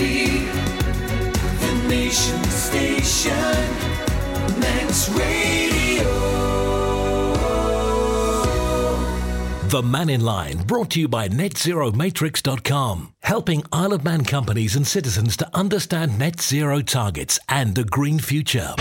the station, Radio. The Mannin Line, brought to you by NetZeroMatrix.com, helping Isle of Man companies and citizens to understand net zero targets and a green future.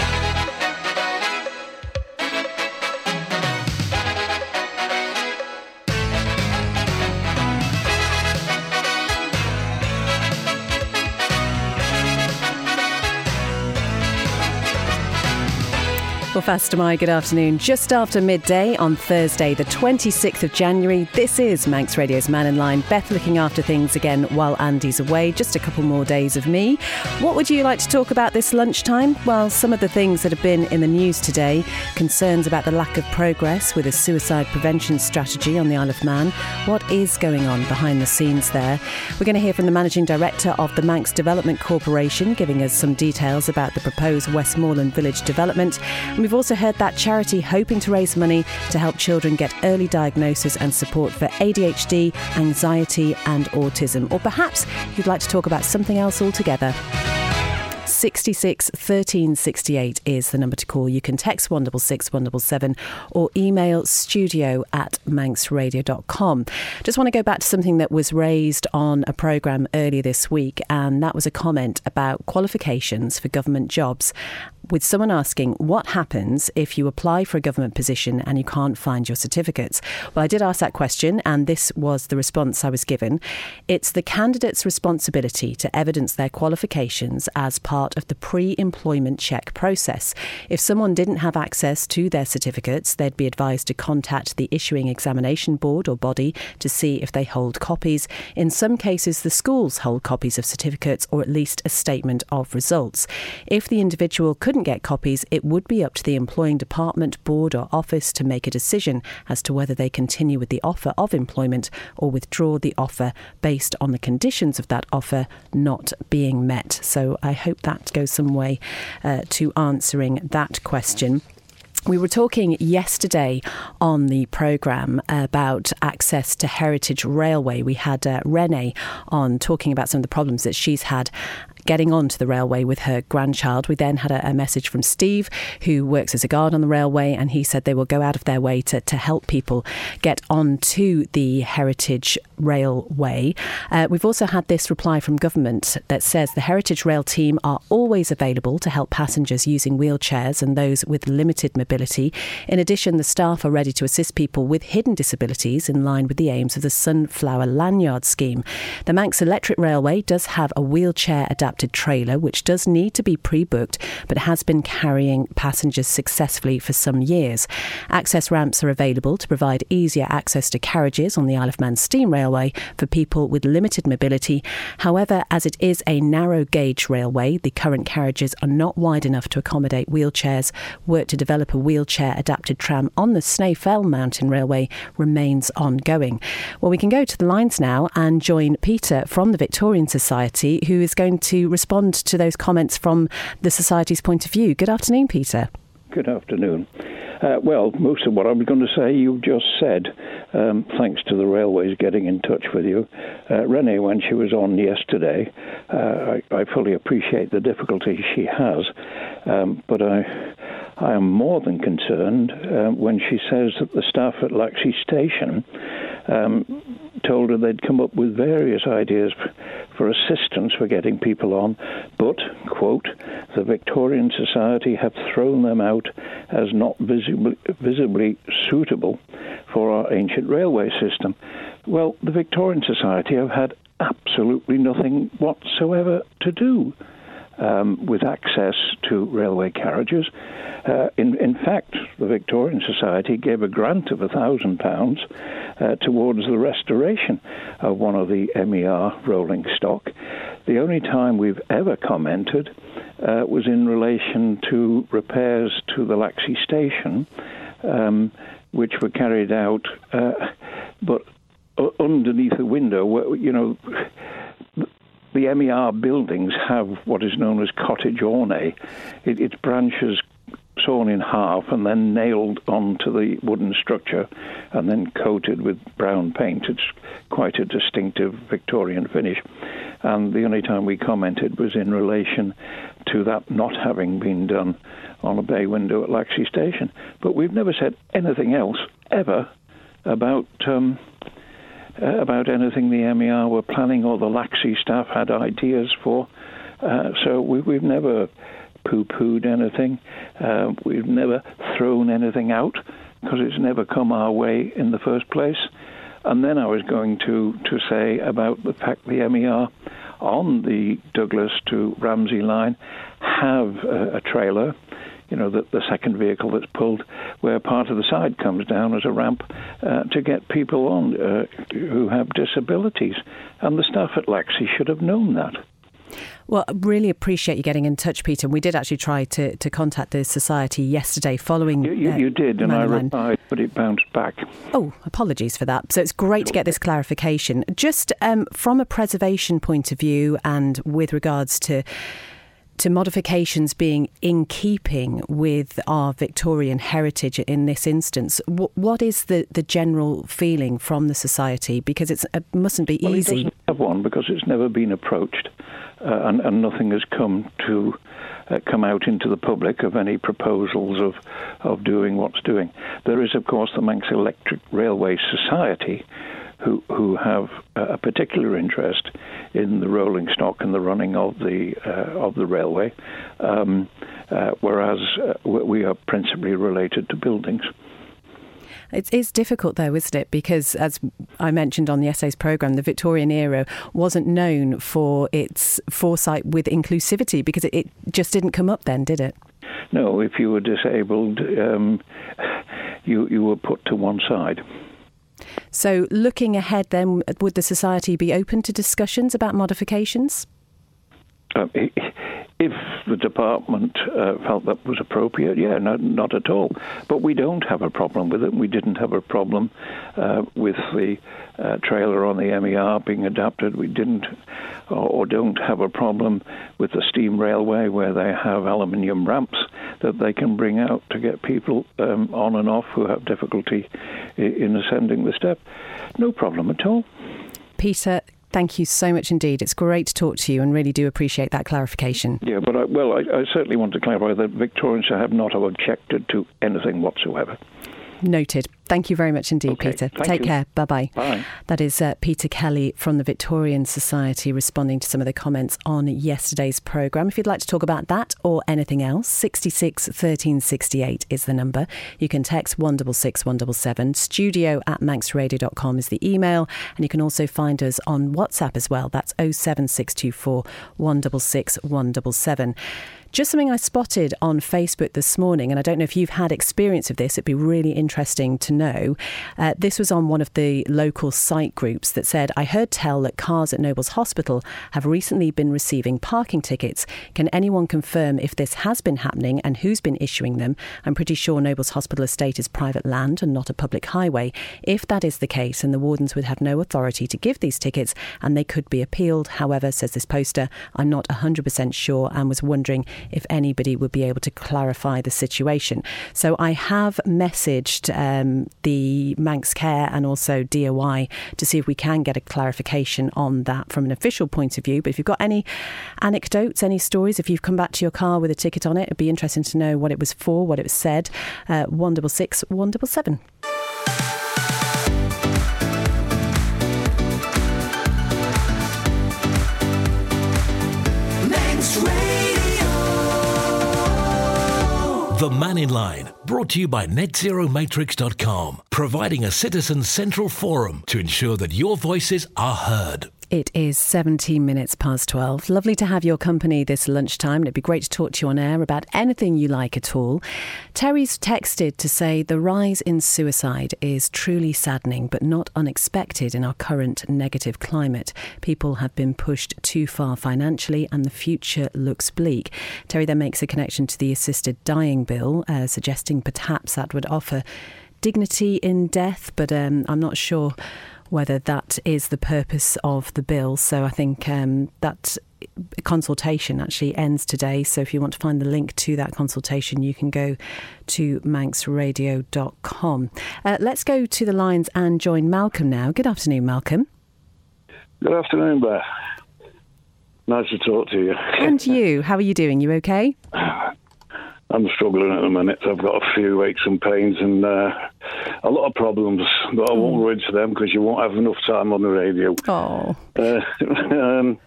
Good afternoon. Just after midday on Thursday, the 26th of January, this is Manx Radio's Mannin Line. Beth looking after things again while Andy's away. Just a couple more days of me. What would you like to talk about this lunchtime? Well, some of the things that have been in the news today concerns about the lack of progress with a suicide prevention strategy on the Isle of Man. What is going on behind the scenes there? We're going to hear from the Managing Director of the Manx Development Corporation, giving us some details about the proposed Westmoreland Village development. And we've also heard that charity hoping to raise money to help children get early diagnosis and support for ADHD, anxiety, and autism. Or perhaps you'd like to talk about something else altogether. 66 13 68 is the number to call. You can text 166 177 or email studio at manxradio.com. Just want to go back to something that was raised on a programme earlier this week, and that was a comment about qualifications for government jobs with someone asking what happens if you apply for a government position and you can't find your certificates. Well, I did ask that question, and this was the response I was given. It's the candidate's responsibility to evidence their qualifications as part of the pre employment check process. If someone didn't have access to their certificates, they'd be advised to contact the issuing examination board or body to see if they hold copies. In some cases, the schools hold copies of certificates or at least a statement of results. If the individual couldn't get copies, it would be up to the employing department, board, or office to make a decision as to whether they continue with the offer of employment or withdraw the offer based on the conditions of that offer not being met. So I hope that goes some way uh, to answering that question. We were talking yesterday on the programme about access to Heritage Railway. We had uh, Renee on talking about some of the problems that she's had getting onto the railway with her grandchild. We then had a, a, message from Steve, who works as a guard on the railway, and he said they will go out of their way to, to help people get onto the Heritage Railway. Uh, we've also had this reply from government that says the Heritage Rail team are always available to help passengers using wheelchairs and those with limited mobility. In addition, the staff are ready to assist people with hidden disabilities in line with the aims of the Sunflower Lanyard Scheme. The Manx Electric Railway does have a wheelchair adapted trailer, which does need to be pre booked but has been carrying passengers successfully for some years. Access ramps are available to provide easier access to carriages on the Isle of Man Steam Railway for people with limited mobility. However, as it is a narrow gauge railway, the current carriages are not wide enough to accommodate wheelchairs. Work to develop a wheelchair adapted tram on the Snaefell Mountain Railway remains ongoing. Well, we can go to the lines now and join Peter from the Victorian Society, who is going to respond to those comments from the Society's point of view. Good afternoon, Peter. Good afternoon. Uh, well, most of what I was going to say you've just said, um, thanks to the railways getting in touch with you. Uh, Renee, when she was on yesterday, uh, I, I, fully appreciate the difficulty she has, um, but I. I am more than concerned uh, when she says that the staff at Laxey Station um, told her they'd come up with various ideas for assistance for getting people on, but, quote, the Victorian Society have thrown them out as not visibly, visibly suitable for our ancient railway system. Well, the Victorian Society have had absolutely nothing whatsoever to do um, with access to railway carriages. Uh, in, in fact, the Victorian Society gave a grant of £1,000 uh, towards the restoration of one of the MER rolling stock. The only time we've ever commented uh, was in relation to repairs to the Laxey station, um, which were carried out, uh, but underneath the window, you know, the MER buildings have what is known as cottage ornate. It, its branches sawn in half and then nailed onto the wooden structure and then coated with brown paint. It's quite a distinctive Victorian finish. and the only time we commented was in relation to that not having been done on a bay window at Laxey Station. But we've never said anything else ever about. Um, uh, about anything the MER were planning or the Laxey staff had ideas for. Uh, so we, we've never poo pooed anything. Uh, we've never thrown anything out because it's never come our way in the first place. And then I was going to, to say about the fact the MER on the Douglas to Ramsey line have a, a trailer, you know, the, the, second vehicle that's pulled, where part of the side comes down as a ramp uh, to get people on uh, who have disabilities. And the staff at Laxey should have known that. Well, I really appreciate you getting in touch, Peter. We did actually try to, to contact the society yesterday following. You, you, uh, you did, and I replied, but it bounced back. Oh, apologies for that. So it's great to get this clarification. Just um, from a preservation point of view and with regards to to modifications being in keeping with our Victorian heritage in this instance. what is the, the general feeling from the society? Because it mustn't be well, easy. It doesn't have one because it's never been approached uh, and, and, nothing has come to uh, come out into the public of any proposals of of doing what's doing. There is, of course, the Manx Electric Railway Society, who who have a particular interest in the rolling stock and the running of the uh, of the railway, um, uh, whereas uh, we are principally related to buildings. It is difficult, though, isn't it? Because, as I mentioned on the Essays programme, the Victorian era wasn't known for its foresight with inclusivity because it, it just didn't come up then, did it? No, if you were disabled, um, you, you were put to one side. So, looking ahead, then, would the society be open to discussions about modifications? Uh, if the department uh, felt that was appropriate, yeah, no, not at all. But we don't have a problem with it. We didn't have a problem uh, with the uh, trailer on the MER being adapted. We didn't or, or, don't have a problem with the steam railway where they have aluminium ramps that they can bring out to get people um, on and off who have difficulty in ascending the step. No problem at all. Peter, Thank you so much indeed. It's great to talk to you and really do appreciate that clarification. Yeah, but I, well, I, I certainly want to clarify that Victorians have not objected to anything whatsoever. Noted. Thank you very much indeed, okay. Peter. Take you. care. Bye-bye. Bye. That is uh, Peter Kelly from the Victorian Society responding to some of the comments on yesterday's programme. If you'd like to talk about that or anything else, 66 13 68 is the number. You can text 166 177. Studio at manxradio.com is the email. And you can also find us on WhatsApp as well. That's 07624 166 177. Just something I spotted on Facebook this morning, and I don't know if you've had experience of this, it'd be really interesting to know. Uh, this was on one of the local site groups that said, I heard tell that cars at Nobles Hospital have recently been receiving parking tickets. Can anyone confirm if this has been happening and who's been issuing them? I'm pretty sure Nobles Hospital estate is private land and not a public highway. If that is the case, and the wardens would have no authority to give these tickets and they could be appealed. However, says this poster, I'm not 100% sure and was wondering if anybody would be able to clarify the situation. So I have messaged um, the Manx Care and also DOI to see if we can get a clarification on that from an official point of view. But if you've got any anecdotes, any stories, if you've come back to your car with a ticket on it, it'd be interesting to know what it was for, what it was said. Uh, 166 177. The Mannin Line, brought to you by netzeromatrix.com, providing a citizen central forum to ensure that your voices are heard. It is 17 minutes past 12. Lovely to have your company this lunchtime. It'd be great to talk to you on air about anything you like at all. Terry's texted to say the rise in suicide is truly saddening, but not unexpected in our current negative climate. People have been pushed too far financially, and the future looks bleak. Terry then makes a connection to the assisted dying bill, uh, suggesting perhaps that would offer dignity in death, but um, I'm not sure whether that is the purpose of the bill. So I think um, that consultation actually ends today. So if you want to find the link to that consultation, you can go to manxradio.com. Uh, let's go to the lines and join Malcolm now. Good afternoon, Malcolm. Good afternoon, Beth. Nice to talk to you. And you, how are you doing? You okay? I'm struggling at the minute. I've got a few aches and pains and uh, a lot of problems, but I won't go into them because you won't have enough time on the radio. Oh. Uh, um,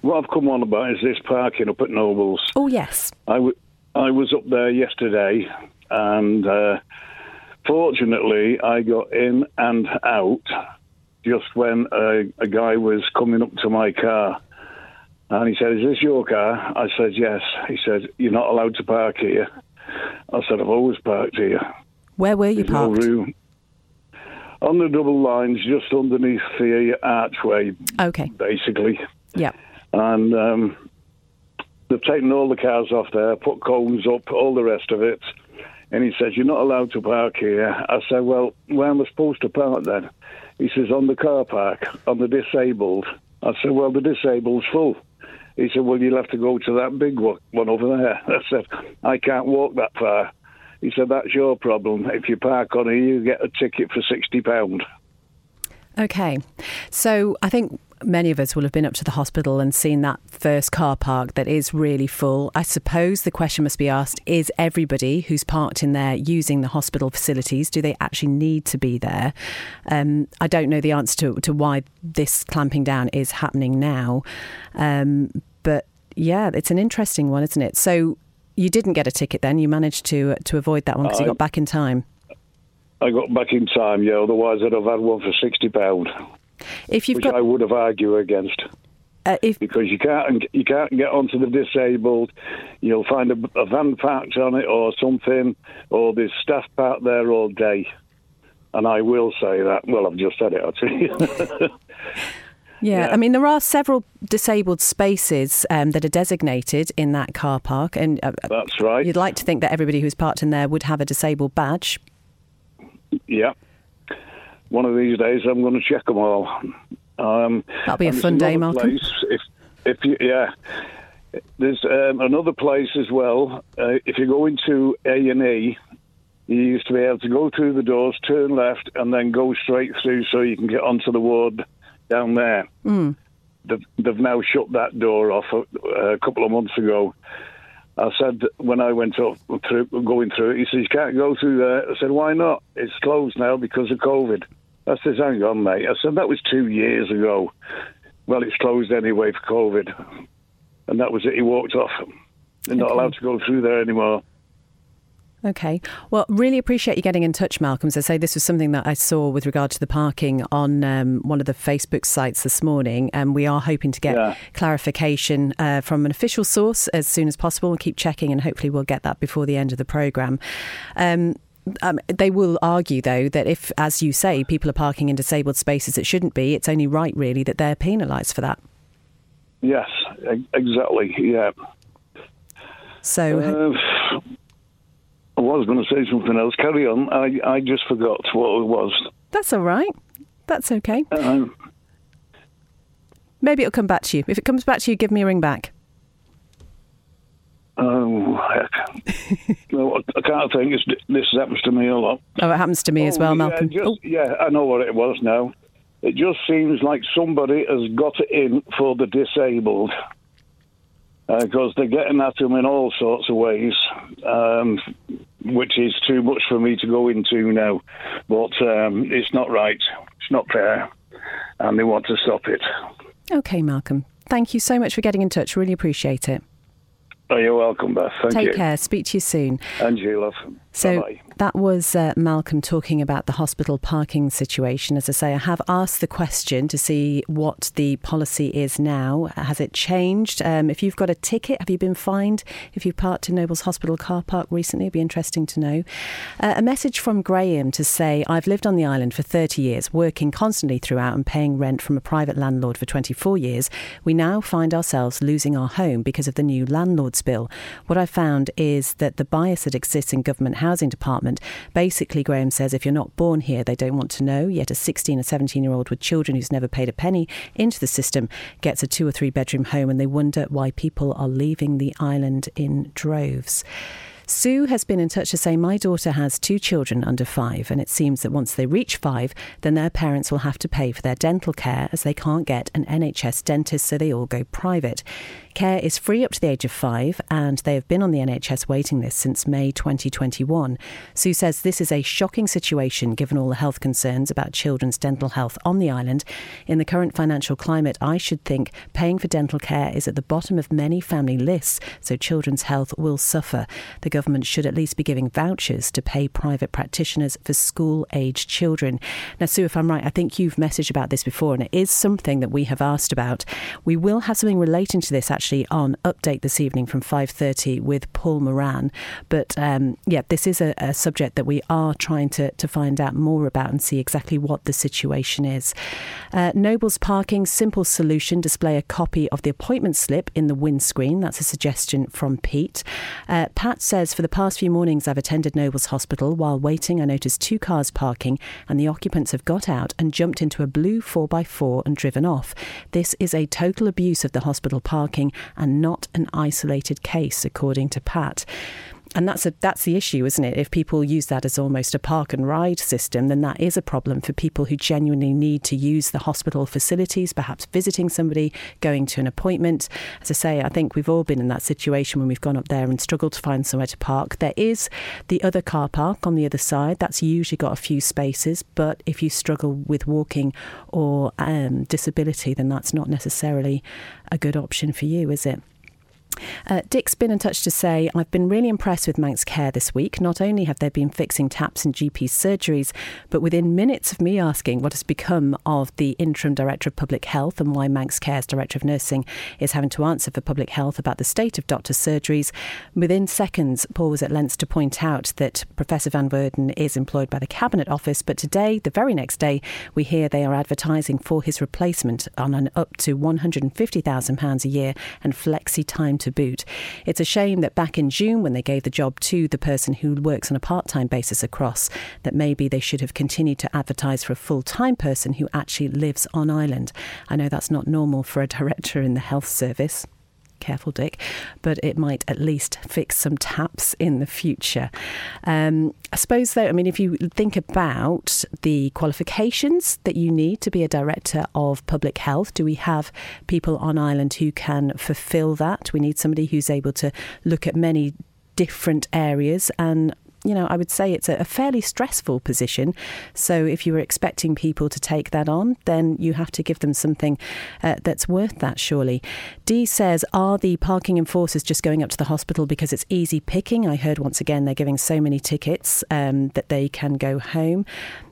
what I've come on about is this parking up at Nobles. Oh, yes. I, w- I was up there yesterday, and uh, fortunately, I got in and out just when a, a guy was coming up to my car. And he said, Is this your car? I said, Yes. He said, You're not allowed to park here. I said, I've always parked here. Where were you There's no parked? room. On the double lines, just underneath the archway, Okay. basically. Yeah. And um, they've taken all the cars off there, put cones up, all the rest of it. And he says, You're not allowed to park here. I said, Well, where am I supposed to park then? He says, On the car park, on the disabled. I said, Well, the disabled's full. He said, Well, you'll have to go to that big one over there. I said, I can't walk that far. He said, That's your problem. If you park on here, you get a ticket for £60. Okay. So I think many of us will have been up to the hospital and seen that first car park that is really full. I suppose the question must be asked is everybody who's parked in there using the hospital facilities? Do they actually need to be there? Um, I don't know the answer to, to why this clamping down is happening now. Um, but yeah, it's an interesting one, isn't it? So you didn't get a ticket then. You managed to to avoid that one because you got back in time. I got back in time, yeah, otherwise I'd have had one for £60, If you've which got, I would have argued against. uh, if because you can't you can't get onto the disabled. You'll find a, a van parked on it or something, or there's staff parked there all day. And I will say that. Well, I've just said it actually. Yeah, Yeah. I mean, there are several disabled spaces um, that are designated in that car park, and uh, That's right. you'd like to think that everybody who's parked in there would have a disabled badge. Yeah. One of these days, I'm going to check them all. Um, That'll be a fun day, Malcolm. Place, if if you yeah, there's um, another place as well. Uh, if you go into A and E, you used to be able to go through the doors, turn left, and then go straight through, so you can get onto the ward down there. Mm. They've, they've now shut that door off a, a couple of months ago. I said when I went up through, going through it, he says you can't go through there. I said why not? It's closed now because of COVID. I said hang on, mate. I said that was two years ago. Well, it's closed anyway for COVID, and that was it. He walked off. They're not allowed to go through there anymore. Okay. Well, really appreciate you getting in touch, Malcolm. As I say, this was something that I saw with regard to the parking on um, one of the Facebook sites this morning, and we are hoping to get Yeah. clarification uh, from an official source as soon as possible. We'll keep checking, and hopefully, we'll get that before the end of the programme. Um, um, they will argue, though, that if, as you say, people are parking in disabled spaces that shouldn't be, it's only right, really, that they're penalised for that. Yes, exactly. Yeah. So, Uh, I was going to say something else. Carry on. I I just forgot what it was. that's all right. That's okay. Um, Maybe it'll come back to you. If it comes back to you, give me a ring back. Oh, heck. no, I can't think. It's, this happens to me a lot. Oh, it happens to me as Oh, well, yeah, Malcolm. just- Oh, Yeah, I know what it was now. It just seems like somebody has got it in for the disabled. Because they're getting at them in all sorts of ways, um, which is too much for me to go into now. But um, it's not right. It's not fair. And they want to stop it. okay, Malcolm. Thank you so much for getting in touch. Really appreciate it. Oh, you're welcome, Beth. Thank you. Take you. care. Speak to you soon. And you, love. So Bye-bye. That was uh, Malcolm talking about the hospital parking situation. As I say, I have asked the question to see what the policy is now. Has it changed? Um, if you've got a ticket, have you been fined if you've parked in Noble's Hospital car park recently? It'd be interesting to know. Uh, a message from Graham to say, I've lived on the island for 30 years, working constantly throughout and paying rent from a private landlord for 24 years. We now find ourselves losing our home because of the new landlord's bill. What I found is that the bias that exists in government housing department, basically, Graham says, if you're not born here, they don't want to know. Yet a 16 or 17 year old with children who's never paid a penny into the system gets a two or three bedroom home and they wonder why people are leaving the island in droves. Sue has been in touch to say, My daughter has two children under five, and it seems that once they reach five, then their parents will have to pay for their dental care as they can't get an NHS dentist, so they all go private. Care is free up to the age of five, and they have been on the NHS waiting list since May 2021. Sue says this is a shocking situation given all the health concerns about children's dental health on the island. In the current financial climate, I should think paying for dental care is at the bottom of many family lists, so children's health will suffer. The government should at least be giving vouchers to pay private practitioners for school aged children. Now, Sue, if I'm right, I think you've messaged about this before, and it is something that we have asked about. We will have something relating to this actually actually on Update this evening from 5.30 with Paul Moran. But um, yeah, this is a, a, subject that we are trying to, to find out more about and see exactly what the situation is. Uh, Noble's Parking Simple Solution display a copy of the appointment slip in the windscreen. That's a suggestion from Pete. Uh, Pat says, for the past few mornings I've attended Noble's Hospital. While waiting, I noticed two cars parking and the occupants have got out and jumped into a blue 4x4 and driven off. This is a total abuse of the hospital parking and not an isolated case, according to Pat and that's a that's the issue, isn't it? If people use that as almost a park and ride system, then that is a problem for people who genuinely need to use the hospital facilities, perhaps visiting somebody, going to an appointment. As I say, I think we've all been in that situation when we've gone up there and struggled to find somewhere to park. There is the other car park on the other side. That's usually got a few spaces, but if you struggle with walking or um, disability, then that's not necessarily a good option for you, is it? Uh, Dick's been in touch to say, I've been really impressed with Manx Care this week. Not only have they been fixing taps in GP surgeries, but within minutes of me asking what has become of the interim director of public health and why Manx Care's director of nursing is having to answer for public health about the state of doctor surgeries, within seconds, Paul was at lengths to point out that Professor Van Woerden is employed by the Cabinet Office. But today, the very next day, we hear they are advertising for his replacement on an up to £150,000 a year and flexi time to boot. It's a shame that back in June, when they gave the job to the person who works on a part time basis across, that maybe they should have continued to advertise for a full time person who actually lives on island. I know that's not normal for a director in the health service careful, Dick, but it might at least fix some taps in the future. Um, I suppose, though, I mean, if you think about the qualifications that you need to be a director of public health, do we have people on island who can fulfil that? We need somebody who's able to look at many different areas and you know, I would say it's a, fairly stressful position. So if you were expecting people to take that on, then you have to give them something uh, that's worth that, surely. Dee says, Are the parking enforcers just going up to the hospital because it's easy picking? I heard once again they're giving so many tickets um, that they can go home.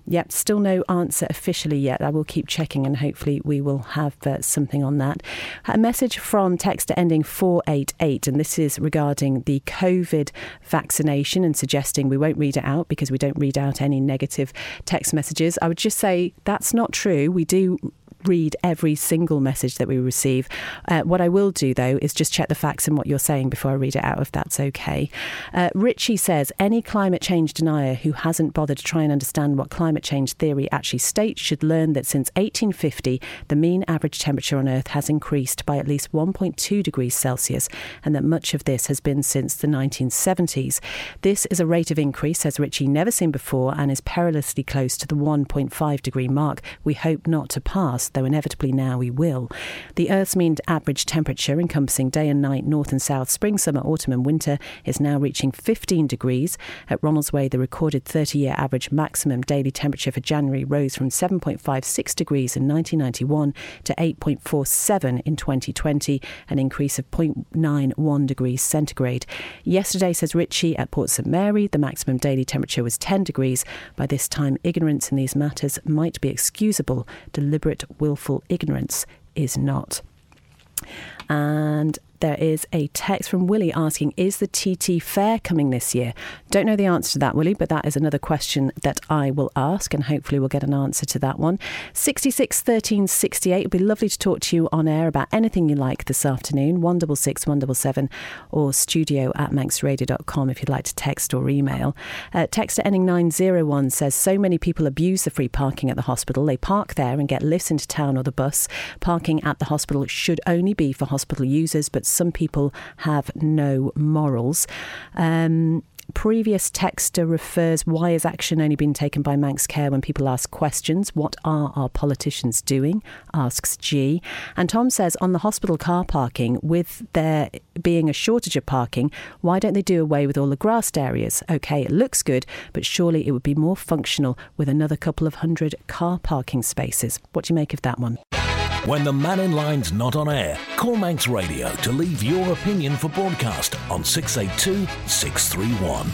Yep, still no answer officially yet. I will keep checking and hopefully we will have uh, something on that. A message from texter ending 488, and this is regarding the COVID vaccination and suggesting we won't read it out because we don't read out any negative text messages. I would just say that's not true. We do read every single message that we receive. Uh, what I will do, though, is just check the facts and what you're saying before I read it out, if that's okay. Uh, Richie says any climate change denier who hasn't bothered to try and understand what climate change theory actually states should learn that since 1850, the mean average temperature on Earth has increased by at least 1.2 degrees Celsius, and that much of this has been since the 1970s. This is a rate of increase, says Richie, never seen before and is perilously close to the 1.5 degree mark we hope not to pass though inevitably now we will. The Earth's mean average temperature, encompassing day and night, north and south, spring, summer, autumn, and winter, is now reaching 15 degrees. At Ronaldsway, the recorded 30 year average maximum daily temperature for January rose from 7.56 degrees in 1991 to 8.47 in 2020, an increase of 0.91 degrees centigrade. Yesterday, says Ritchie, at Port St Mary, the maximum daily temperature was 10 degrees. By this time, ignorance in these matters might be excusable. Deliberate willful ignorance is not. And there is a text from Willie asking, Is the TT fair coming this year? Don't know the answer to that, Willie, but that is another question that I will ask, and hopefully we'll get an answer to that one. 66 13 68. It'd be lovely to talk to you on air about anything you like this afternoon. 166 177 or studio at manxradio.com if you'd like to text or email. Uh, texter ending 901 says, So many people abuse the free parking at the hospital. They park there and get lifts into town or the bus. Parking at the hospital should only be for hospital users, but some people have no morals. Um, previous texter refers why is action only being taken by Manx Care when people ask questions? What are our politicians doing? asks G. And Tom says on the hospital car parking, with there being a shortage of parking, why don't they do away with all the grassed areas? Okay, it looks good, but surely it would be more functional with another couple of hundred car parking spaces. What do you make of that one? When the Mannin Line's not on air, call Manx Radio to leave your opinion for broadcast on 682 631.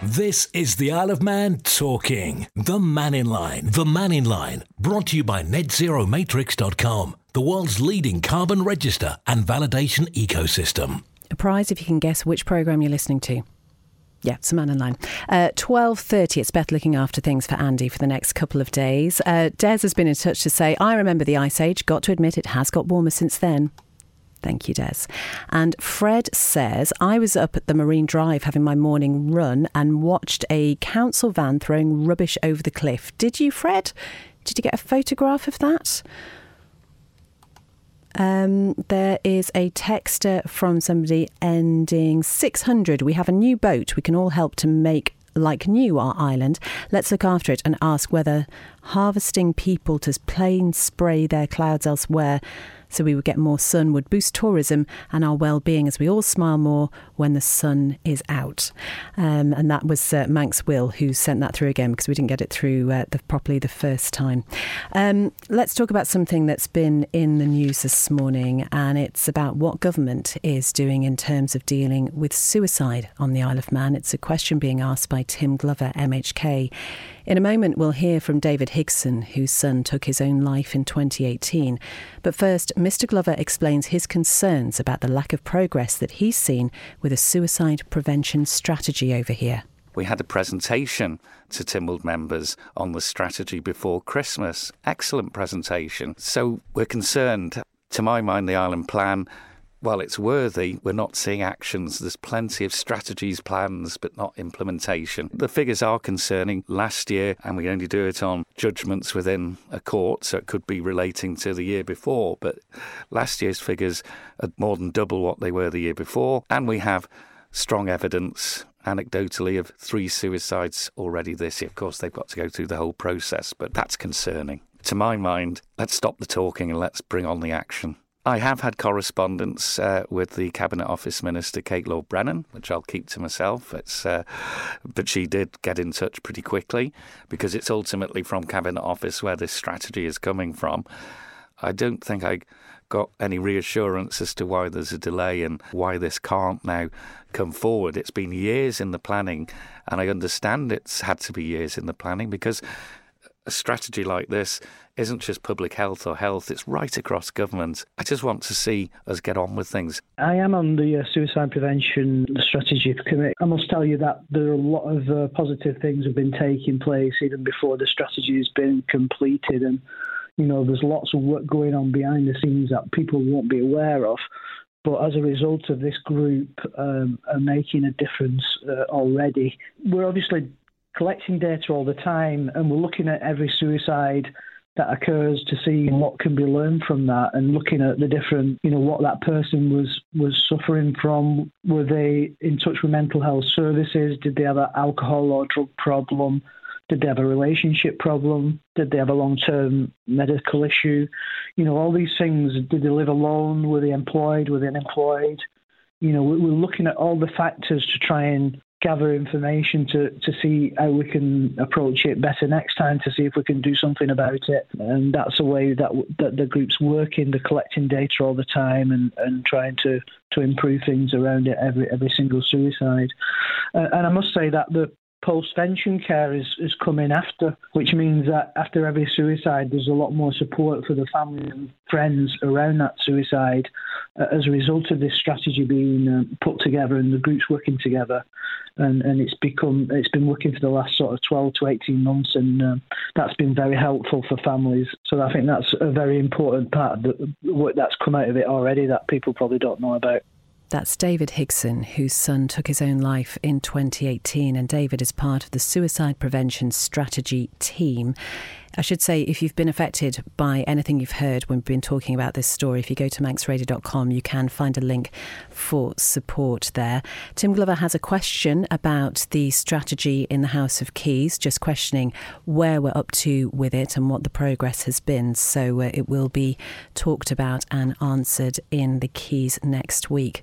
This is the Isle of Man talking. The Mannin Line. The Mannin Line. Brought to you by NetZeroMatrix.com, the world's leading carbon register and validation ecosystem. A prize if you can guess which programme you're listening to. Yeah, it's a Mannin Line. Uh, 12.30, it's Beth looking after things for Andy for the next couple of days. Uh, Des has been in touch to say, I remember the Ice Age. Got to admit, it has got warmer since then. Thank you, Des. And Fred says, I was up at the Marine Drive having my morning run and watched a council van throwing rubbish over the cliff. Did you, Fred? Did you get a photograph of that? Um, there is a texter from somebody ending 600. We have a new boat. We can all help to make like new our island. Let's look after it and ask whether harvesting people to plane spray their clouds elsewhere so we would get more sun would boost tourism and our well-being as we all smile more when the sun is out. Um, and that was uh, Manx Will who sent that through again because we didn't get it through uh, the, properly the first time. Um, let's talk about something that's been in the news this morning, and it's about what government is doing in terms of dealing with suicide on the Isle of Man. It's a question being asked by Tim Glover, MHK. In a moment, we'll hear from David Higson, whose son took his own life in 2018. But first, Mr. Glover explains his concerns about the lack of progress that he's seen with a suicide prevention strategy over here. We had a presentation to Tynwald members on the strategy before Christmas. Excellent presentation. So we're concerned. To my mind, the Island Plan while it's worthy, we're not seeing actions. There's plenty of strategies, plans, but not implementation. The figures are concerning. Last year, and we only do it on judgments within a court, so it could be relating to the year before, but last year's figures are more than double what they were the year before. And we have strong evidence anecdotally of three suicides already this year. Of course, they've got to go through the whole process, but that's concerning. To my mind, let's stop the talking and let's bring on the action. I have had correspondence uh, with the Cabinet Office Minister Kate Lord Brennan, which I'll keep to myself. It's, uh, but she did get in touch pretty quickly because it's ultimately from Cabinet Office where this strategy is coming from. I don't think I got any reassurance as to why there's a delay and why this can't now come forward. It's been years in the planning, and I understand it's had to be years in the planning because a strategy like this isn't just public health or health, it's right across government. I just want to see us get on with things. I am on the uh, Suicide Prevention Strategy Committee. I must tell you that there are a lot of uh, positive things have been taking place even before the strategy has been completed. And, you know, there's lots of work going on behind the scenes that people won't be aware of. But as a result of this group um, are making a difference uh, already, we're obviously collecting data all the time and we're looking at every suicide that occurs to see what can be learned from that and looking at the different you know what that person was was suffering from. Were they in touch with mental health services? Did they have an alcohol or drug problem? Did they have a relationship problem? Did they have a long-term medical issue? You know all these things did they live alone? Were they employed? Were they unemployed? You know we're looking at all the factors to try and gather information to, to see how we can approach it better next time to see if we can do something about it. And that's a way that, that the group's working, they're collecting data all the time and, and trying to, to improve things around it every every single suicide. Uh, and I must say that the post-vention care is, is coming after, which means that after every suicide, there's a lot more support for the family and friends around that suicide uh, as a result of this strategy being uh, put together and the groups working together. And, and it's become it's been working for the last sort of 12 to 18 months, and uh, that's been very helpful for families. So I think that's a very important part of the, what that's come out of it already that people probably don't know about. That's David Higson, whose son took his own life in 2018, and David is part of the suicide prevention strategy team. I should say, if you've been affected by anything you've heard when we've been talking about this story, if you go to manxradio.com, you can find a link for support there. Tim Glover has a question about the strategy in the House of Keys, just questioning where we're up to with it and what the progress has been. So uh, it will be talked about and answered in the Keys next week.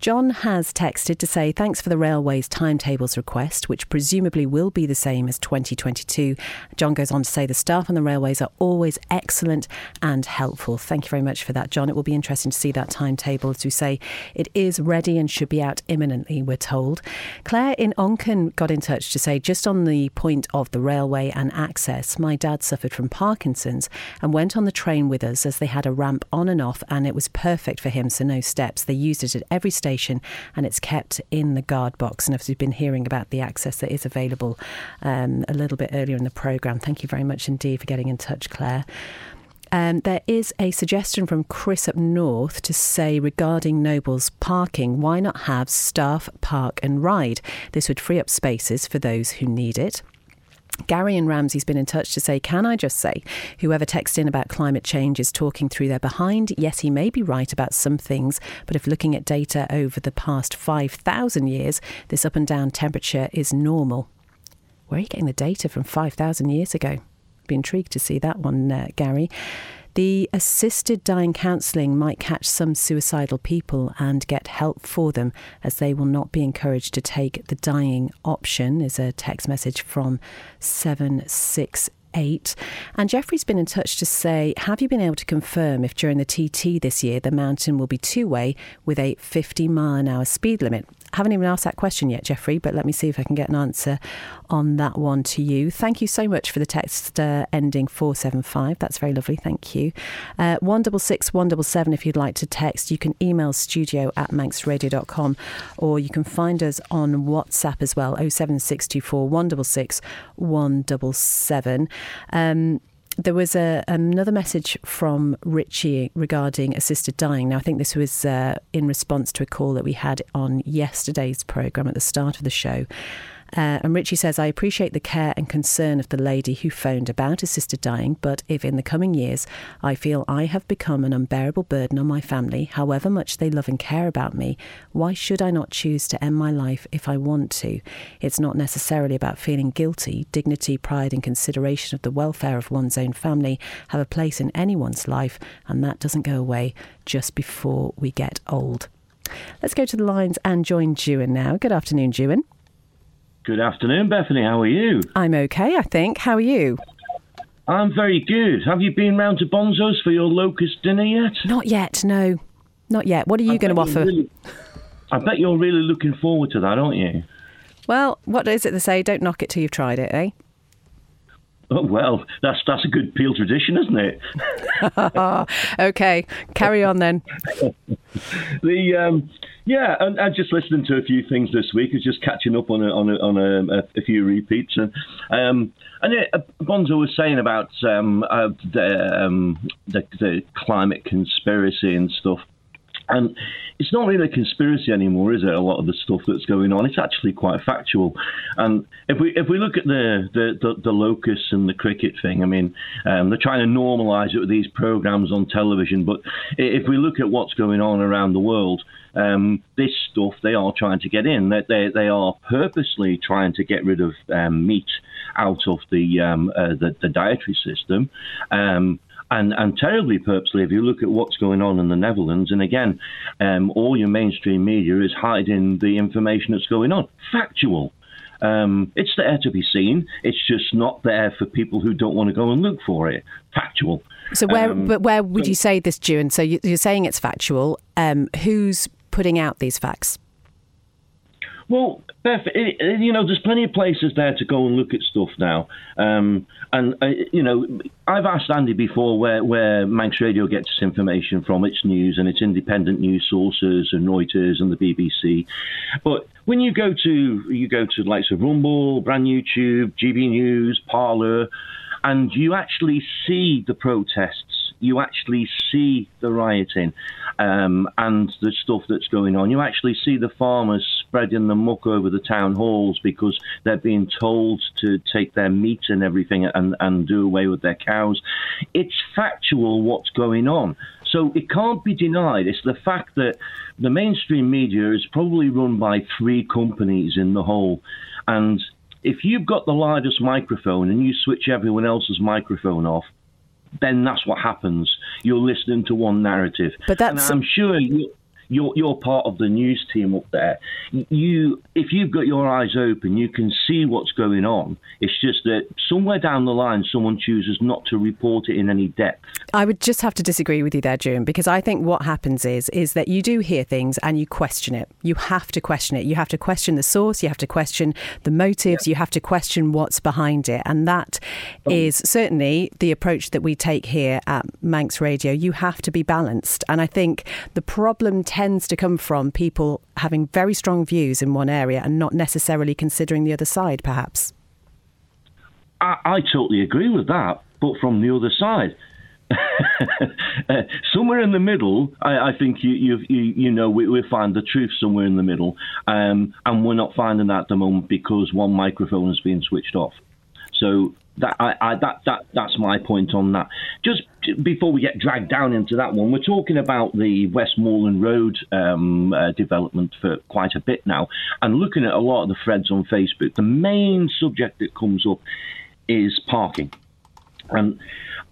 John has texted to say thanks for the railway's timetables request, which presumably will be the same as 2022. John goes on to say the staff on the railways are always excellent and helpful. Thank you very much for that, John. It will be interesting to see that timetable. As we say, it is ready and should be out imminently, we're told. Claire in Onchan got in touch to say just on the point of the railway and access, my dad suffered from Parkinson's and went on the train with us as they had a ramp on and off, and it was perfect for him, so no steps. They used it at every station station and it's kept in the guard box. And obviously, we've been hearing about the access that is available um, a little bit earlier in the programme. Thank you very much indeed for getting in touch, Claire. Um, there is a suggestion from Chris up north to say regarding Noble's parking, why not have staff park and ride? This would free up spaces for those who need it. Gary and Ramsey's been in touch to say, Can I just say, whoever texted in about climate change is talking through their behind. Yes, he may be right about some things, but if looking at data over the past 5,000 years, this up and down temperature is normal. Where are you getting the data from 5,000 years ago? Be intrigued to see that one, uh, Gary. The assisted dying counselling might catch some suicidal people and get help for them, as they will not be encouraged to take the dying option, is a text message from 768 eight. And Jeffrey's been in touch to say, have you been able to confirm if during the TT this year the mountain will be two way with a 50 mile an hour speed limit? I haven't even asked that question yet, Jeffrey, but let me see if I can get an answer on that one to you. Thank you so much for the text uh, ending 475. That's very lovely. Thank you. Uh, 166 177 if you'd like to text. You can email studio at manxradio.com or you can find us on WhatsApp as well 07624 166 177. Um, there was a, another message from Richie regarding assisted dying. Now, I think this was uh, in response to a call that we had on yesterday's programme at the start of the show. Uh, and Richie says, I appreciate the care and concern of the lady who phoned about assisted dying, but if in the coming years I feel I have become an unbearable burden on my family, however much they love and care about me, why should I not choose to end my life if I want to? It's not necessarily about feeling guilty. Dignity, pride, and consideration of the welfare of one's own family have a place in anyone's life, and that doesn't go away just before we get old. Let's go to the lines and join Jewin now. Good afternoon, Jewin. Good afternoon, Bethany. How are you? I'm okay, I think. How are you? I'm very good. Have you been round to Bonzo's for your locust dinner yet? Not yet, no. Not yet. What are you going to offer? Really, I bet you're really looking forward to that, aren't you? Well, what is it they say? Don't knock it till you've tried it, eh? Oh well, that's that's a good Peel tradition, isn't it? okay, carry on then. the um, yeah, and, and, just listening to a few things this week is just catching up on a, on a, on a, a few repeats and um, and it, uh, Bonzo was saying about um, uh, the, um, the the climate conspiracy and stuff. And it's not really a conspiracy anymore, is it? A lot of the stuff that's going on, it's actually quite factual. And if we if we look at the the, the, the locusts and the cricket thing, I mean, um, they're trying to normalise it with these programs on television. But if we look at what's going on around the world, um, this stuff they are trying to get in. They they, they are purposely trying to get rid of um, meat out of the um, uh, the, the, dietary system. And, and terribly purposely, if you look at what's going on in the Netherlands, and again, um, all your mainstream media is hiding the information that's going on. Factual. Um, it's there to be seen. It's just not there for people who don't want to go and look for it. Factual. So where, um, but where would you say this, June? So you're saying it's factual. Um, who's putting out these facts? Well, Beth, it, you know, there's plenty of places there to go and look at stuff now. Um, and, uh, you know, I've asked Andy before where, where Manx Radio gets its information from, its news and its independent news sources and Reuters and the BBC. But when you go to, you go to likes of Rumble, Brand YouTube, GB News, Parler, and you actually see the protests, you actually see the rioting um, and the stuff that's going on. You actually see the farmers spreading the muck over the town halls because they're being told to take their meat and everything and, and do away with their cows. It's factual what's going on. So it can't be denied. It's the fact that the mainstream media is probably run by three companies in the whole. And if you've got the largest microphone and you switch everyone else's microphone off, then that's what happens. You're listening to one narrative. But that's. And I'm sure you, you're you're part of the news team up there. You, if you've got your eyes open, you can see what's going on. It's just that somewhere down the line, someone chooses not to report it in any depth. I would just have to disagree with you there, June, because I think what happens is is that you do hear things and you question it. You have to question it. You have to question the source. You have to question the motives. Yeah. You have to question what's behind it, and that oh. is certainly the approach that we take here at Manx Radio. You have to be balanced, and I think the problem. T- tends to come from people having very strong views in one area and not necessarily considering the other side, perhaps. I, I totally agree with that, but from the other side. uh, somewhere in the middle, I, I think you, you, you, know we, we find the truth somewhere in the middle, um, and we're not finding that at the moment because one microphone has been switched off. So that I, I, that that that's my point on that. Just before we get dragged down into that one, we're talking about the Westmoreland Road um, uh, development for quite a bit now, and looking at a lot of the threads on Facebook. The main subject that comes up is parking, and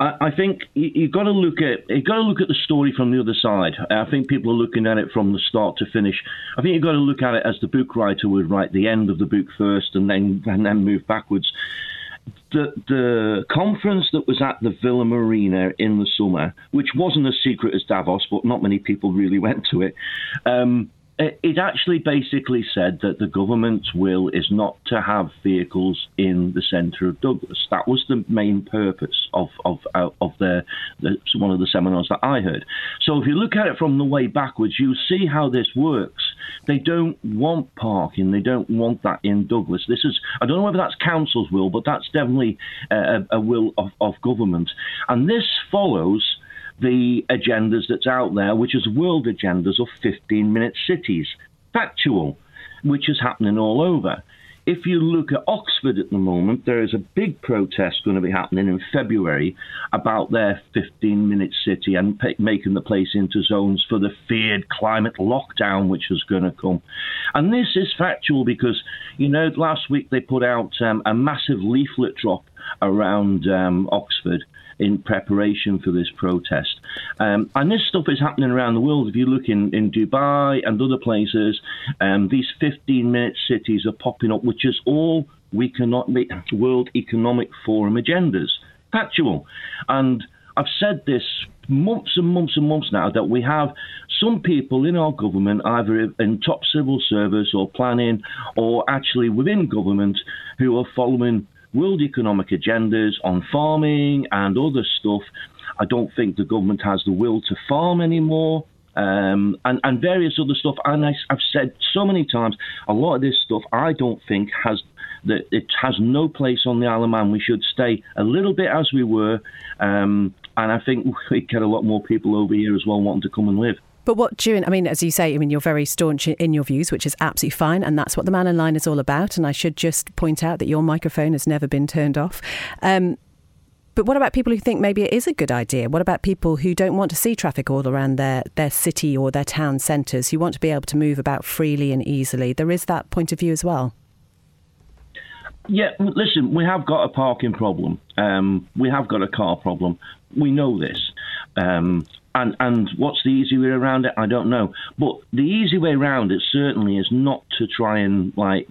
I, think you, you've got to look at you got to look at the story from the other side. I think people are looking at it from the start to finish. I think you've got to look at it as the book writer would write the end of the book first, and then and then move backwards the the conference that was at the Villa Marina in the summer, which wasn't as secret as Davos, but not many people really went to it. Um, it actually basically said that the government's will is not to have vehicles in the centre of Douglas. That was the main purpose of of uh, of the, the, one of the seminars that I heard. So if you look at it from the way backwards, you see how this works. They don't want parking. They don't want that in Douglas. This is I don't know whether that's council's will, but that's definitely a, a will of, of government. And this follows the agendas that's out there, which is world agendas of 15 minute cities. Factual, which is happening all over. If you look at Oxford at the moment, there is a big protest going to be happening in February about their 15 minute city and making the place into zones for the feared climate lockdown, which is going to come. And this is factual because, you know, last week they put out um, a massive leaflet drop around um, Oxford in preparation for this protest. Um, and this stuff is happening around the world. If you look in, in Dubai and other places, um, these 15 minute cities are popping up, which is all we cannot make World Economic Forum agendas. Factual. And I've said this months and months and months now that we have some people in our government, either in top civil service or planning, or actually within government, who are following world economic agendas on farming and other stuff. I don't think the government has the will to farm anymore. Um, and, and various other stuff. And I, have said so many times, a lot of this stuff I don't think has that it has no place on the Isle of Man. We should stay a little bit as we were, um, and I think we get a lot more people over here as well wanting to come and live. But what June, I mean, as you say, I mean, you're very staunch in your views, which is absolutely fine, and that's what the Mannin Line is all about. And I should just point out that your microphone has never been turned off. Um, but what about people who think maybe it is a good idea? What about people who don't want to see traffic all around their, their city or their town centres, who want to be able to move about freely and easily? There is that point of view as well. Yeah, listen, we have got a parking problem. Um, we have got a car problem. We know this. Um, and and what's the easy way around it? I don't know. But the easy way around it certainly is not to try and like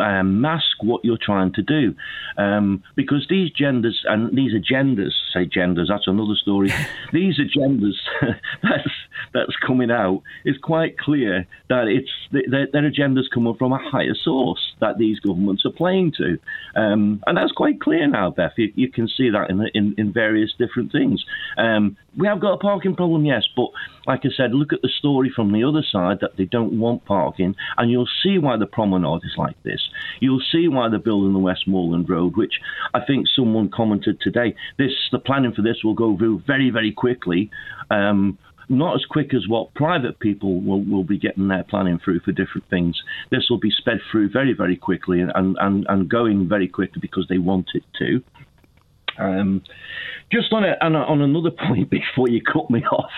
um, mask what you're trying to do, um, because these genders and these agendas, say genders, that's another story. these agendas that's that's coming out it's quite clear that it's their, their agendas coming from a higher source that these governments are playing to, um, and that's quite clear now, Beth. You, you can see that in, in, in various different things. Um, we have got a parking problem, yes, but like I said, look at the story from the other side that they don't want parking, and you'll see why the promenade is like this. You'll see why they're building the Westmoreland Road, which I think someone commented today. This the planning for this will go through very, very quickly. Um, not as quick as what private people will, will be getting their planning through for different things. This will be sped through very, very quickly and, and, and going very quickly because they want it to. Um, just on, a, on, a, on another point before you cut me off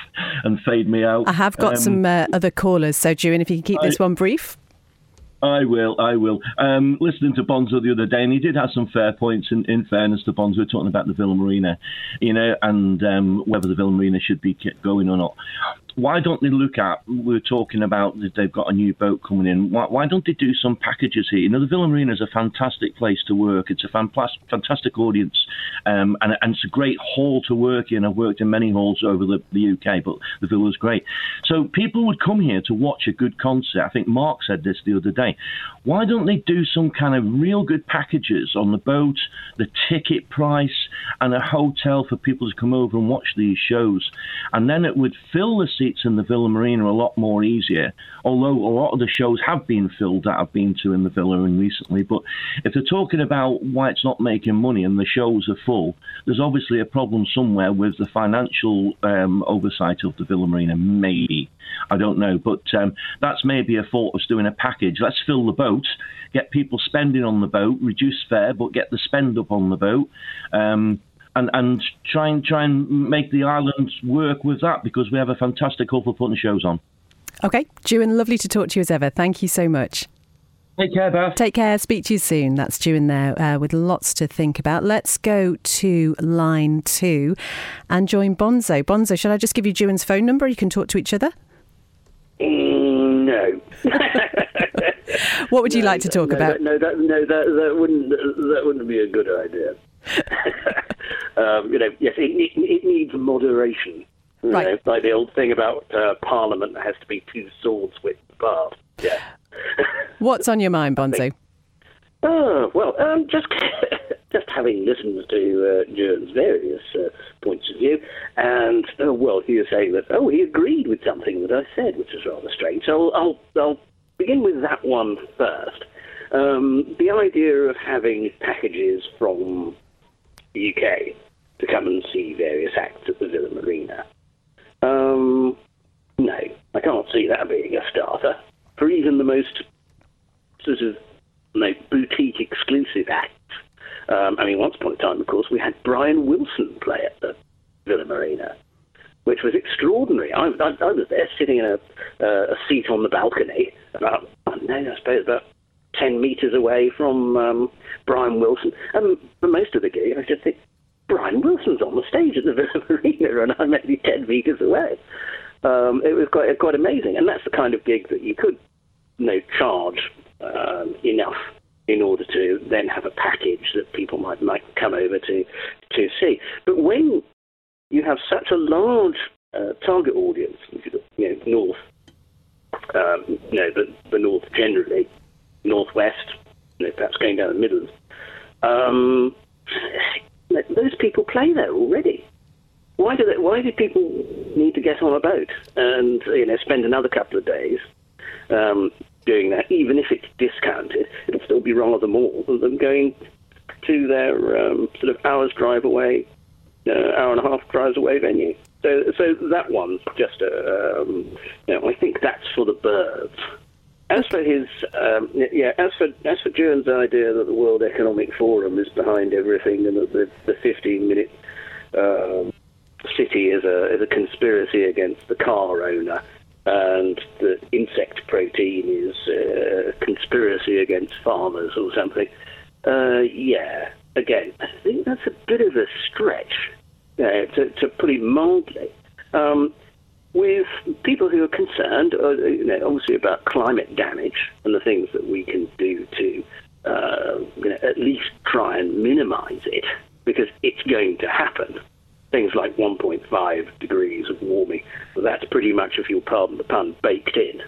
and fade me out. I have got um, some uh, other callers, so Jewin, if you can keep this one brief. I will, I will. Um, listening to Bonzo the other day, and he did have some fair points. In, in fairness to Bonzo, talking about the Villa Marina, you know, and um, whether the Villa Marina should be kept going or not. Why don't they look at? We're talking about that they've got a new boat coming in. Why, why don't they do some packages here? You know, the Villa Marina is a fantastic place to work. It's a fantastic, fantastic audience, um, and, and it's a great hall to work in. I've worked in many halls over the, the UK, but the Villa's great. So people would come here to watch a good concert. I think Mark said this the other day. Why don't they do some kind of real good packages on the boat, the ticket price, and a hotel for people to come over and watch these shows? And then it would fill the seats in the Villa Marina a lot more easier. Although a lot of the shows have been filled that I've been to in the Villa and recently. But if they're talking about why it's not making money and the shows are full, there's obviously a problem somewhere with the financial um, oversight of the Villa Marina. Maybe. I don't know. But um, that's maybe a thought of doing a package. Let's fill the boat, get people spending on the boat, reduce fare, but get the spend up on the boat. Um, and, and try and try and make the islands work with that because we have a fantastic hall for putting shows on. Okay, Jewin, lovely to talk to you as ever. Thank you so much. Take care, Beth. Take care. Speak to you soon. That's Jewin there uh, with lots to think about. Let's go to line two and join Bonzo. Bonzo, should I just give you Jewin's phone number? You can talk to each other. Mm, no. What would you like to talk no, about? That, no, that no, that that wouldn't that wouldn't be a good idea. um, you know, yes, it, it, it needs moderation. You Right. know, like the old thing about uh, Parliament that has to be two swords width apart. Yeah. What's on your mind, Bonzo? Oh well, um, just just having listened to uh, Jern's various uh, points of view, and oh, well, he was saying that oh, he agreed with something that I said, which is rather strange. So I'll I'll, I'll begin with that one first. Um, the idea of having packages from UK to come and see various acts at the Villa Marina. Um, no, I can't see that being a starter for even the most sort of know, boutique exclusive acts. Um, I mean, once upon a time, of course, we had Brian Wilson play at the Villa Marina, which was extraordinary. I, I, I was there sitting in a, uh, a seat on the balcony, about, I don't know, I suppose about 10 metres away from um, Brian Wilson. And for most of the gig, I just think, Brian Wilson's on the stage at the Villa Marina, and I'm maybe 10 metres away. Um, it was quite, quite amazing. And that's the kind of gig that you could you know, charge um, enough in order to then have a package that people might might come over to to see. But when you have such a large uh, target audience, you know, north, um, you know, the, the north generally, northwest, you know, perhaps going down the Midlands, um, those people play there already. Why do they, Why do people need to get on a boat and you know spend another couple of days um, doing that? Even if it's discounted, it'll still be rather more than going to their um, sort of hours drive away, uh, hour and a half drives away venue. So, so that one's just a, um, you know, I think that's for the birds. As for his, um, yeah, as for as for Jern's idea that the World Economic Forum is behind everything and that the, the 15 minute um, city is a is a conspiracy against the car owner, and the insect protein is a conspiracy against farmers or something. Uh, yeah, again, I think that's a bit of a stretch, uh, to to put it mildly. Um, with people who are concerned, uh, you know, obviously about climate damage and the things that we can do to, uh, you know, at least try and minimise it, because it's going to happen. Things like 1.5 degrees of warming, well, that's pretty much, if you'll pardon the pun, baked in.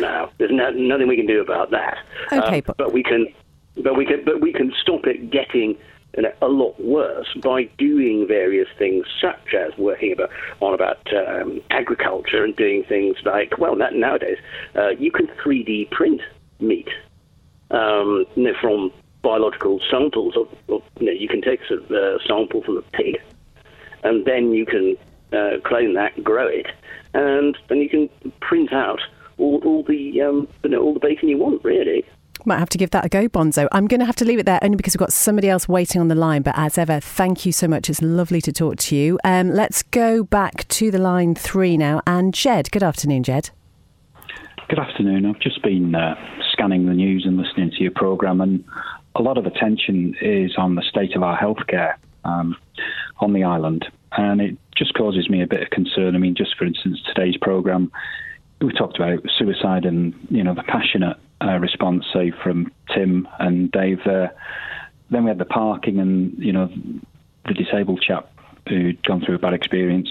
Now, there's no, nothing we can do about that. Okay, but- but we can, but we can, but we can stop it getting you know, a lot worse by doing various things, such as working about on about um, agriculture and doing things like, well, that, nowadays uh, you can 3D print meat um, you know, from biological samples. Of, of, you know, you can take a uh, sample from a pig, and then you can uh, clone that, grow it, and then you can print out all, all the um, you know all the bacon you want, really. Might have to give that a go, Bonzo. I'm going to have to leave it there only because we've got somebody else waiting on the line. But as ever, thank you so much. It's lovely to talk to you. Um, let's go back to the line three now. And Jed, good afternoon, Jed. Good afternoon. I've just been uh, scanning the news and listening to your programme, and a lot of attention is on the state of our healthcare um, on the island. And it just causes me a bit of concern. I mean, just for instance, today's programme, we talked about suicide and, you know, the passionate uh, response, say, from Tim and Dave there. Then we had the parking and, you know, the disabled chap who'd gone through a bad experience.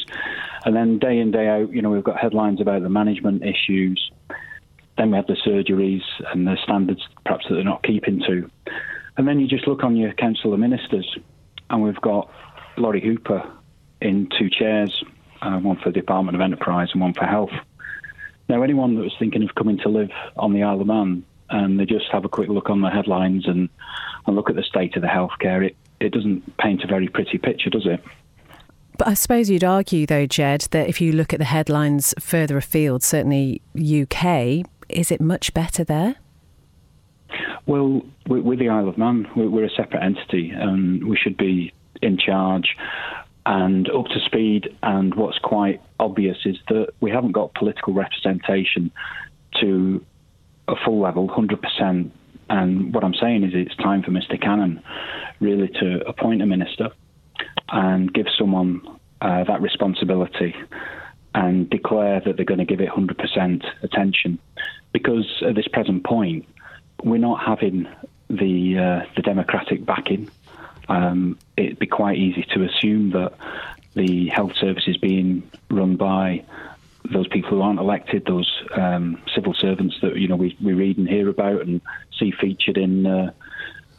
And then day in, day out, you know, we've got headlines about the management issues. Then we have the surgeries and the standards perhaps that they're not keeping to. And then you just look on your council of ministers, and we've got Lawrie Hooper in two chairs, uh, one for the Department of Enterprise and one for Health. Now, anyone that was thinking of coming to live on the Isle of Man and they just have a quick look on the headlines and, and look at the state of the healthcare, it, it doesn't paint a very pretty picture, does it? But I suppose you'd argue, though, Jed, that if you look at the headlines further afield, certainly UK, is it much better there? Well, with the Isle of Man, we're a separate entity and we should be in charge and up to speed. And what's quite obvious is that we haven't got political representation to a full level, 100%. And what I'm saying is it's time for Mr. Cannan really to appoint a minister and give someone uh, that responsibility and declare that they're going to give it 100% attention. Because at this present point, we're not having the uh, the democratic backing um, it'd be quite easy to assume that the health service is being run by those people who aren't elected, those um, civil servants that you know we, we read and hear about and see featured in uh,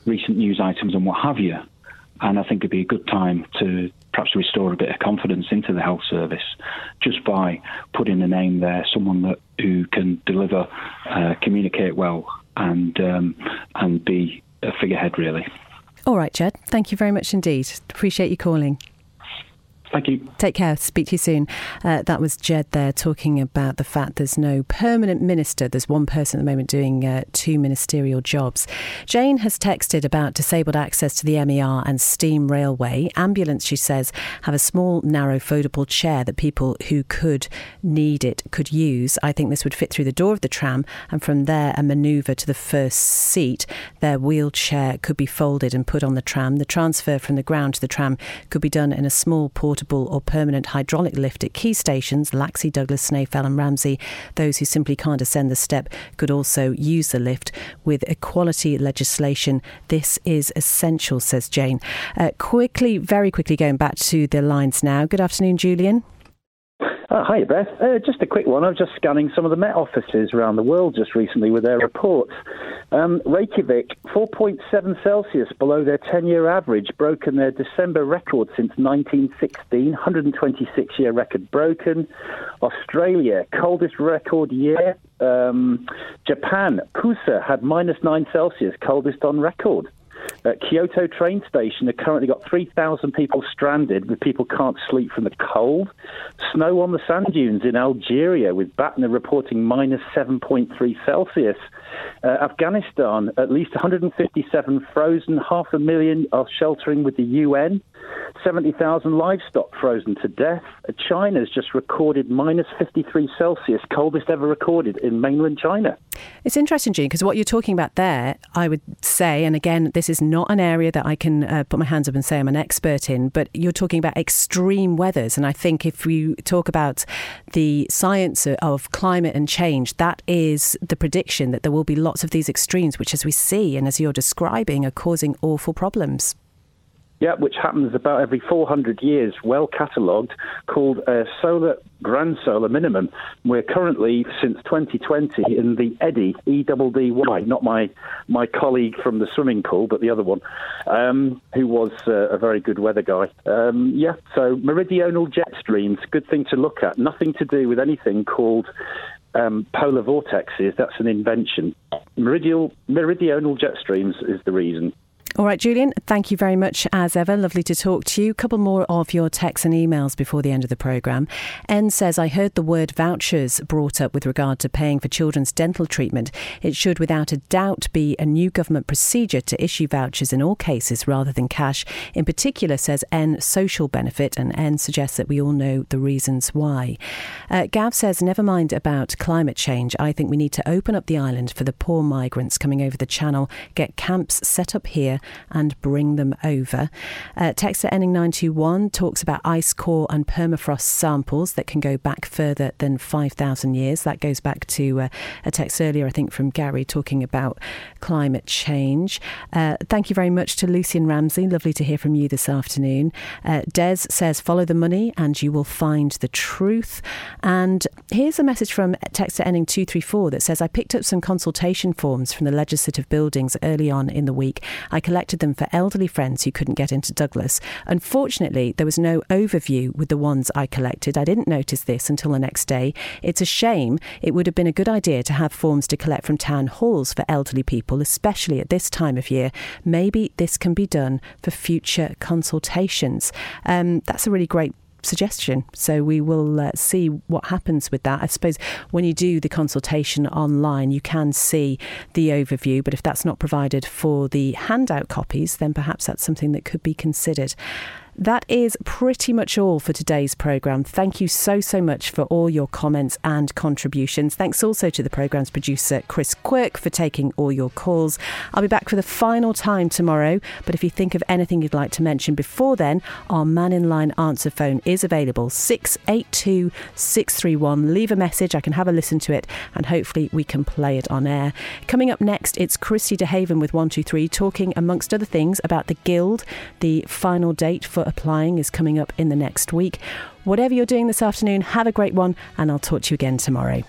recent news items and what have you. And I think it'd be a good time to perhaps restore a bit of confidence into the health service just by putting a name there, someone that who can deliver, uh, communicate well, and um, and be a figurehead really. All right, Jed. Thank you very much indeed. Appreciate you calling. Thank you. Take care. Speak to you soon. Uh, that was Jed there talking about the fact there's no permanent minister. There's one person at the moment doing uh, two ministerial jobs. Jane has texted about disabled access to the MER and Steam Railway. Ambulance, she says, have a small, narrow, foldable chair that people who could need it could use. I think this would fit through the door of the tram and from there a manoeuvre to the first seat. Their wheelchair could be folded and put on the tram. The transfer from the ground to the tram could be done in a small portable portable or permanent hydraulic lift at key stations, Laxey, Douglas, Snaefell, and Ramsey. Those who simply can't ascend the step could also use the lift. With equality legislation, this is essential, says Jane. Uh, quickly, very quickly, going back to the lines now. Good afternoon, Julian. Uh, hi, Beth. Uh, just a quick one. I was just scanning some of the Met offices around the world just recently with their reports. Um, Reykjavik, 4.7 Celsius below their 10 year average, broken their December record since 1916, 126 year record broken. Australia, coldest record year. Um, Japan, Pusa had minus 9 Celsius, coldest on record. Kyoto train station, they've currently got 3,000 people stranded with people can't sleep from the cold. Snow on the sand dunes in Algeria, with Batna reporting minus 7.3 Celsius. Uh, Afghanistan, at least 157 frozen, half a million are sheltering with the UN. 70,000 livestock frozen to death. China's just recorded minus 53 Celsius, coldest ever recorded in mainland China. It's interesting, Gene, because what you're talking about there, I would say, and again, this is not an area that I can uh, put my hands up and say I'm an expert in, but you're talking about extreme weathers. And I think if we talk about the science of climate and change, that is the prediction that there will be lots of these extremes, which, as we see and as you're describing, are causing awful problems. Yeah, which happens about every 400 years, well catalogued, called a solar grand solar minimum. We're currently, since 2020, in the EDDY, E-double-D-Y, not my, my colleague from the swimming pool, but the other one, um, who was uh, a very good weather guy. Um, yeah, so meridional jet streams, good thing to look at. Nothing to do with anything called um, polar vortexes. That's an invention. Meridional, meridional jet streams is the reason. All right, Julian, thank you very much as ever. Lovely to talk to you. A couple more of your texts and emails before the end of the programme. N says, I heard the word vouchers brought up with regard to paying for children's dental treatment. It should, without a doubt, be a new government procedure to issue vouchers in all cases rather than cash. In particular, says N, social benefit, and N suggests that we all know the reasons why. Uh, Gav says, never mind about climate change. I think we need to open up the island for the poor migrants coming over the channel, get camps set up here and bring them over. Uh, Texter ending 921 talks about ice core and permafrost samples that can go back further than 5,000 years. That goes back to uh, a text earlier, I think, from Gary talking about climate change. Uh, thank you very much to Lucian Ramsey. Lovely to hear from you this afternoon. Uh, Des says, follow the money and you will find the truth. And here's a message from Texter ending 234 that says, I picked up some consultation forms from the legislative buildings early on in the week. I collected them for elderly friends who couldn't get into Douglas. Unfortunately, there was no overview with the ones I collected. I didn't notice this until the next day. It's a shame. It would have been a good idea to have forms to collect from town halls for elderly people, especially at this time of year. Maybe this can be done for future consultations. Um, that's a really great suggestion. So we will uh, see what happens with that. I suppose when you do the consultation online, you can see the overview, but if that's not provided for the handout copies, then perhaps that's something that could be considered. That is pretty much all for today's programme. Thank you so, so much for all your comments and contributions. Thanks also to the programme's producer, Chris Quirk, for taking all your calls. I'll be back for the final time tomorrow, but if you think of anything you'd like to mention before then, our Mannin Line answer phone is available 682 631. Leave a message, I can have a listen to it, and hopefully we can play it on air. Coming up next, it's Christy DeHaven with 123 talking, amongst other things, about the Guild, the final date for applying is coming up in the next week. Whatever you're doing this afternoon, have a great one, and I'll talk to you again tomorrow.